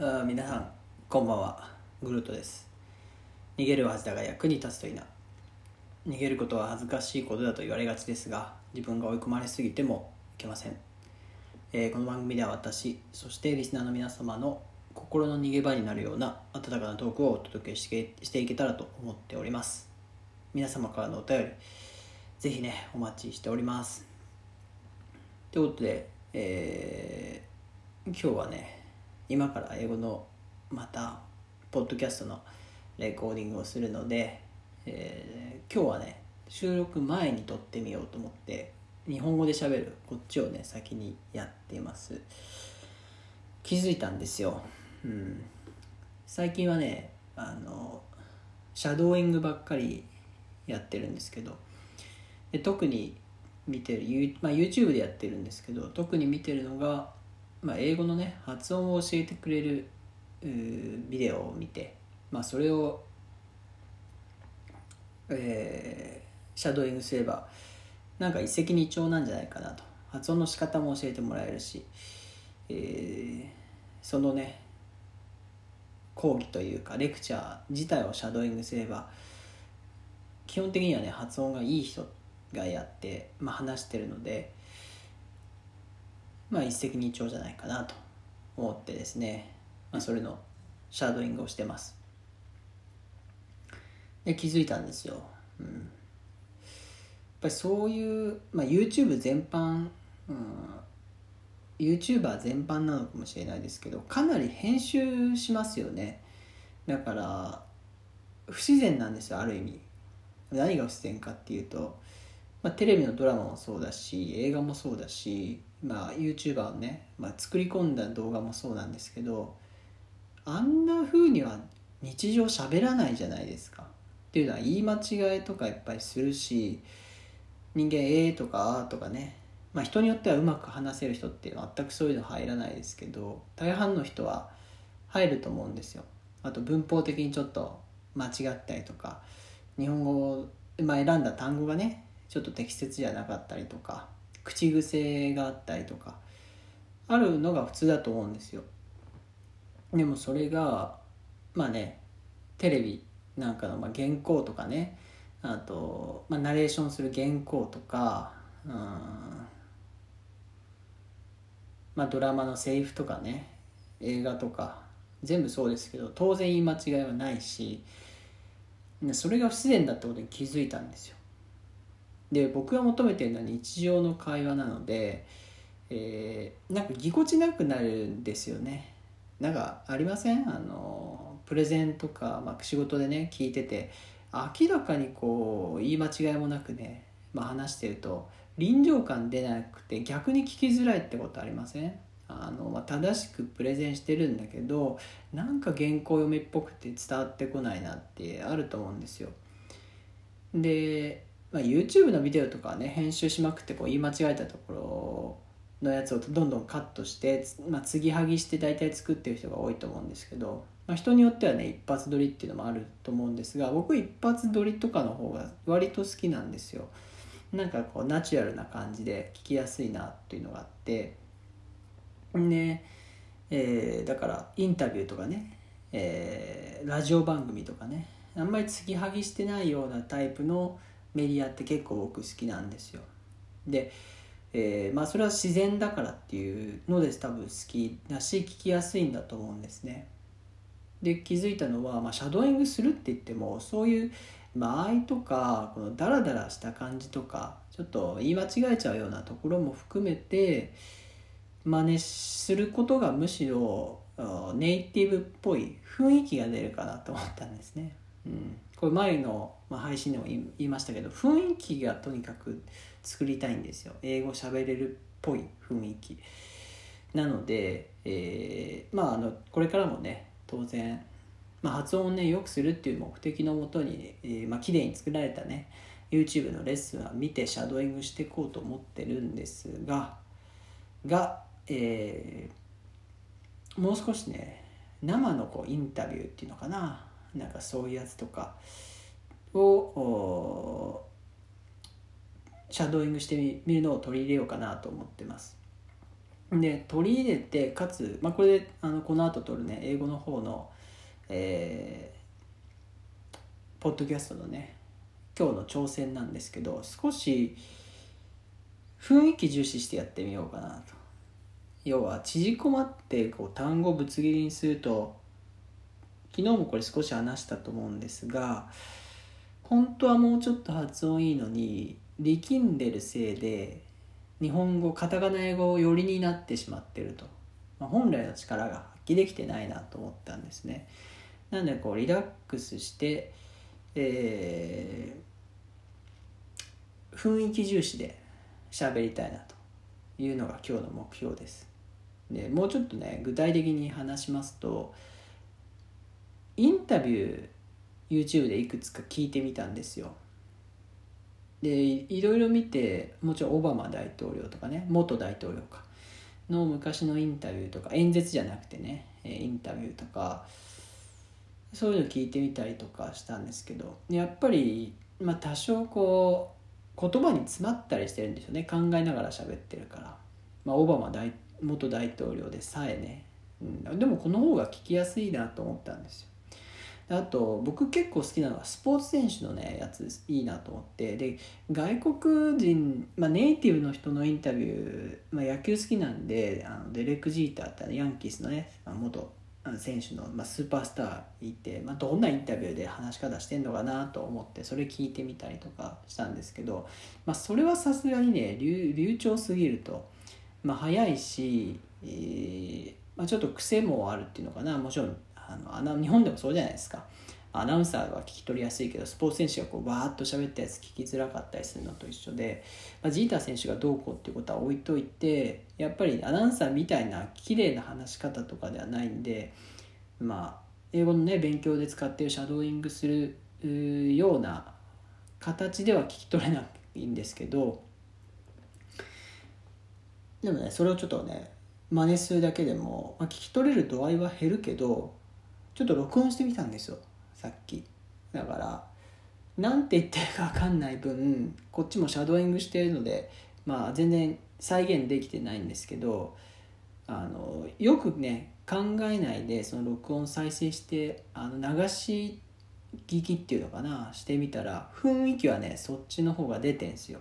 あ皆さんこんばんは。グルートです。逃げるはずだが役に立つといいな。逃げることは恥ずかしいことだと言われがちですが自分が追い込まれすぎてもいけません、えーこの番組では私そしてリスナーの皆様の心の逃げ場になるような温かなトークをお届けしてしていけたらと思っております。皆様からのお便りぜひねお待ちしております。ということで、えー今日はね今から英語のまたポッドキャストのレコーディングをするので、えー今日はね収録前に撮ってみようと思って日本語で喋るこっちをね先にやっています。気づいたんですよ、うん、最近はねあのシャドーイングばっかりやってるんですけどで特に見てる、まあ、YouTube でやってるんですけど特に見てるのが、まあ、英語のね発音を教えてくれるビデオを見て、まあ、それを、えーシャドーイングすればなんか一石二鳥なんじゃないかなと。発音の仕方も教えてもらえるし、えーそのね講義というかレクチャー自体をシャドーイングすれば基本的にはね発音がいい人がやって、まあ、話してるのでまあ一石二鳥じゃないかなと思ってですね、まあ、それのシャドーイングをしてます。で気づいたんですよ、うん、やっぱりそういう、まあ、YouTube 全般、うん、YouTuber 全般なのかもしれないですけどかなり編集しますよね。だから不自然なんですよある意味。何が不自然かっていうと、まあ、テレビのドラマもそうだし映画もそうだし、まあ、YouTuber のね、まあ、作り込んだ動画もそうなんですけどあんな風には日常喋らないじゃないですか。っていうのは言い間違いとかいっぱいするし人間「えー」とか「あ」とかねまあ人によってはうまく話せる人って全くそういうの入らないですけど大半の人は入ると思うんですよ。あと文法的にちょっと間違ったりとか日本語を、まあ、選んだ単語がねちょっと適切じゃなかったりとか口癖があったりとかあるのが普通だと思うんですよ。でもそれがまあねテレビなんかのま原稿とかねあと、まあ、ナレーションする原稿とかうんまあドラマのセリフとかね映画とか全部そうですけど当然言い間違いはないしそれが不自然だってことに気づいたんですよ。で僕が求めてるのは日常の会話なので、えーなんかぎこちなくなるんですよね。なんかありません？あのプレゼンとか、まあ、仕事でね聞いてて明らかにこう言い間違いもなくね、まあ、話してると臨場感出なくて逆に聞きづらいってことありません？あの、まあ、正しくプレゼンしてるんだけどなんか原稿読みっぽくて伝わってこないなってあると思うんですよ。で、まあ、YouTube のビデオとかね編集しまくってこう言い間違えたところのやつをどんどんカットして、まあ、継ぎはぎして大体作ってる人が多いと思うんですけど、まあ、人によってはね一発撮りっていうのもあると思うんですが僕一発撮りとかの方が割と好きなんですよ。なんかこうナチュラルな感じで聞きやすいなっていうのがあってで、えーだからインタビューとかね、えーラジオ番組とかねあんまり継ぎはぎしてないようなタイプのメディアって結構僕好きなんですよで、えーまあそれは自然だからっていうので多分好きだし聞きやすいんだと思うんですねで気づいたのは、まあ、シャドーイングするって言ってもそういう間合いとかこのダラダラした感じとかちょっと言い間違えちゃうようなところも含めて真似することがむしろネイティブっぽい雰囲気が出るかなと思ったんですね。うん、これ前の、まあ、配信でも言いましたけど雰囲気がとにかく作りたいんですよ。英語喋れるっぽい雰囲気。なので、えーまああのこれからもね当然、まあ、発音をね良くするっていう目的のもとに、えーまあ綺麗に作られたね YouTube のレッスンは見てシャドーイングしていこうと思ってるんですがが、えーもう少しね生のこうインタビューっていうのかな。なんかそういうやつとかをおシャドーイングしてみるのを取り入れようかなと思ってます。で取り入れてかつ、まあ、これであのこの後撮るね英語の方の、えー、ポッドキャストのね今日の挑戦なんですけど少し雰囲気重視してやってみようかなと。要は縮こまってこう単語をぶつ切りにすると昨日もこれ少し話したと思うんですが本当はもうちょっと発音いいのに力んでるせいで日本語カタカナ英語寄りになってしまってると、まあ、本来の力が発揮できてないなと思ったんですね。なのでこうリラックスして、えー、雰囲気重視で喋りたいなというのが今日の目標です。でもうちょっとね具体的に話しますとインタビュー YouTube でいくつか聞いてみたんですよ。でいろいろ見てもちろんオバマ大統領とかね元大統領かの昔のインタビューとか演説じゃなくてねインタビューとかそういうの聞いてみたりとかしたんですけどやっぱり、まあ、多少こう言葉に詰まったりしてるんですよね考えながら喋ってるから、まあ、オバマ大元大統領でさえね、うん、でもこの方が聞きやすいなと思ったんですよ。あと僕結構好きなのはスポーツ選手のねやついいなと思って。で外国人、まあ、ネイティブの人のインタビュー、まあ、野球好きなんであのデレック・ジーターってヤンキースのね元選手の、まあ、スーパースターいて、まあ、どんなインタビューで話し方してんのかなと思ってそれ聞いてみたりとかしたんですけど、まあ、それはさすがにね流流暢すぎると、まあ、早いし、えーまあ、ちょっと癖もあるっていうのかな。もちろんあのアナ日本でもそうじゃないですか。アナウンサーは聞き取りやすいけどスポーツ選手がこうわーっと喋ったやつ聞きづらかったりするのと一緒で、まあ、ジーター選手がどうこうっていうことは置いといてやっぱりアナウンサーみたいな綺麗な話し方とかではないんでまあ英語のね勉強で使ってるシャドーイングするような形では聞き取れないんですけどでもねそれをちょっとね真似するだけでも、まあ、聞き取れる度合いは減るけどちょっと録音してみたんですよ。さっき。だから何て言ってるか分かんない分こっちもシャドーイングしてるのでまあ全然再現できてないんですけどあのよくね考えないでその録音再生してあの流し聞きっていうのかなしてみたら雰囲気はねそっちの方が出てんすよ、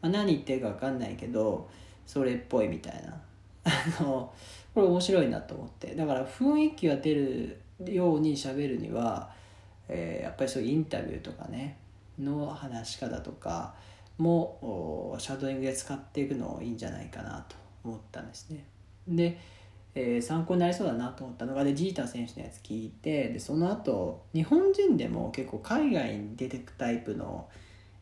まあ、何言ってるか分かんないけどそれっぽいみたいな。あのこれ面白いなと思って。だから雰囲気は出るようにしゃべるには、えー、やっぱりそういうインタビューとかねの話し方とかもシャドーイングで使っていくのいいんじゃないかなと思ったんですね。で、えー、参考になりそうだなと思ったのがでジーター選手のやつ聞いてでその後日本人でも結構海外に出てくタイプの、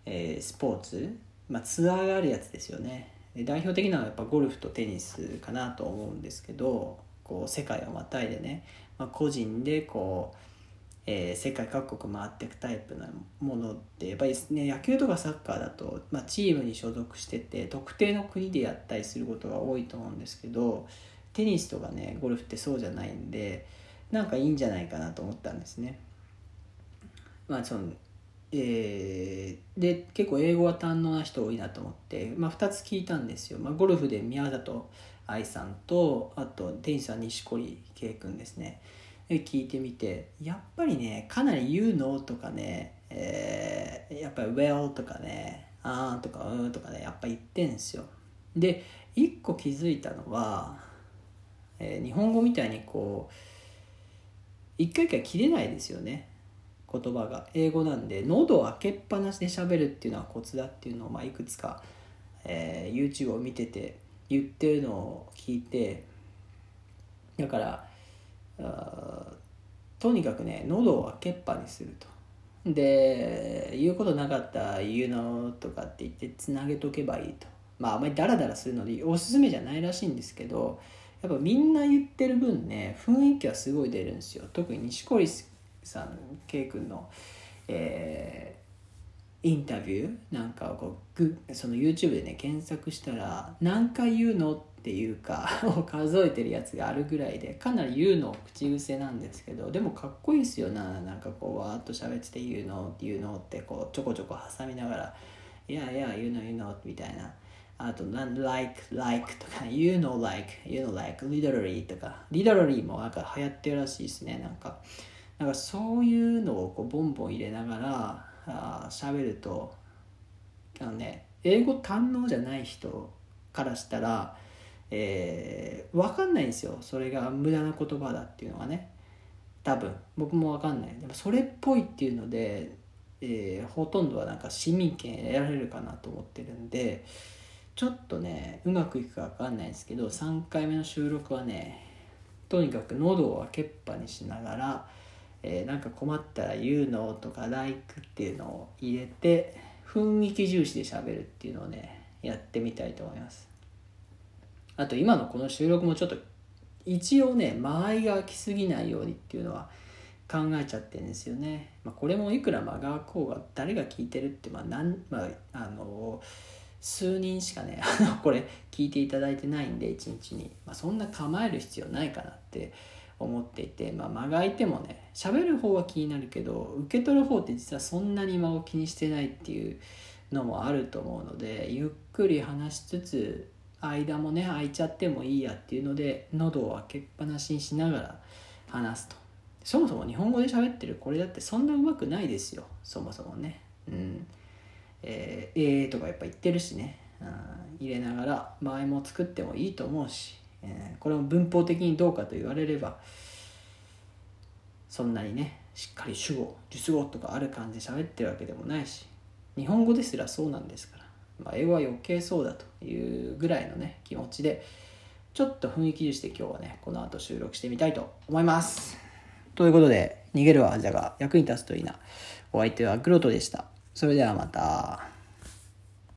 えー、スポーツ、まあ、ツアーがあるやつですよね代表的なのはやっぱゴルフとテニスかなと思うんですけどこう世界をまたいでねまあ、個人でこう、えー、世界各国回っていくタイプなものってやっぱりね野球とかサッカーだと、まあ、チームに所属してて特定の国でやったりすることが多いと思うんですけどテニスとかねゴルフってそうじゃないんでなんかいいんじゃないかなと思ったんですね。まあそのえー、で結構英語は堪能な人多いなと思って、まあ、2つ聞いたんですよ、まあ、ゴルフで宮里愛さんとあとテニスは錦織圭君ですね。聞いてみてやっぱりねかなり「言うの?」とかね、えー、やっぱり「well」とかね「あー」とか「うん」とかねやっぱ言ってんですよ。で一個気づいたのは、えー、日本語みたいにこう一回一回切れないですよね。言葉が。英語なんで喉を開けっぱなしで喋るっていうのはコツだっていうのを、まあ、いくつか、えー、YouTube を見てて言ってるのを聞いてだからとにかくね喉を開けっぱにすると。で言うことなかった言うのとかって言ってつなげとけばいいと。まああまりダラダラするのでおすすめじゃないらしいんですけどやっぱみんな言ってる分ね雰囲気はすごい出るんですよ。特に錦織さん K 君の、えインタビューなんかをこうその YouTube でね検索したら何回言うのっていうか を数えてるやつがあるぐらいでかなり言うの口癖なんですけどでもかっこいいですよななんかこうわーっと喋ってて言うの言うのってこうちょこちょこ挟みながら「いやいや言うの言うの」みたいなあと、like, like とか、you know like, you know like, literally とか、literally もなんか流行ってるらしいですね、なんか。なんかそういうのをこうボンボン入れながら喋ると、あのね、英語堪能じゃない人からしたら、えー、分かんないんですよ。それが無駄な言葉だっていうのがね。多分、僕も分かんない。でもそれっぽいっていうので、えー、ほとんどはなんか市民権得られるかなと思ってるんで、ちょっとねうまくいくか分かんないですけど3回目の収録はねとにかく喉を開けっぱにしながら、えー、なんか困ったら言うのとか「like」っていうのを入れて雰囲気重視で喋るっていうのをねやってみたいと思います。あと今のこの収録もちょっと一応ね間合いが空きすぎないようにっていうのは考えちゃってるんですよね、まあ、これもいくら間が空こうが誰が聞いてるってまあなんまああの数人しかね これ聞いていただいてないんで一日に、まあ、そんな構える必要ないかなって思っていて、まあ、間が空いてもね喋る方は気になるけど受け取る方って実はそんなに間を気にしてないっていうのもあると思うのでゆっくり話しつつ間もね空いちゃってもいいやっていうので喉を開けっぱなしにしながら話すと。そもそも日本語で喋ってるこれだってそんなうまくないですよ。そもそもね。うん。えー、えー、とかやっぱ言ってるしね、うん、入れながら前も作ってもいいと思うし、えー、これも文法的にどうかと言われればそんなにねしっかり主語述語とかある感じで喋ってるわけでもないし日本語ですらそうなんですから、まあ、英語は余計そうだというぐらいのね気持ちでちょっと雰囲気重視で今日はねこの後収録してみたいと思います。ということで逃げるはじゃが役に立つといいな。お相手はグロトでした。それではまた。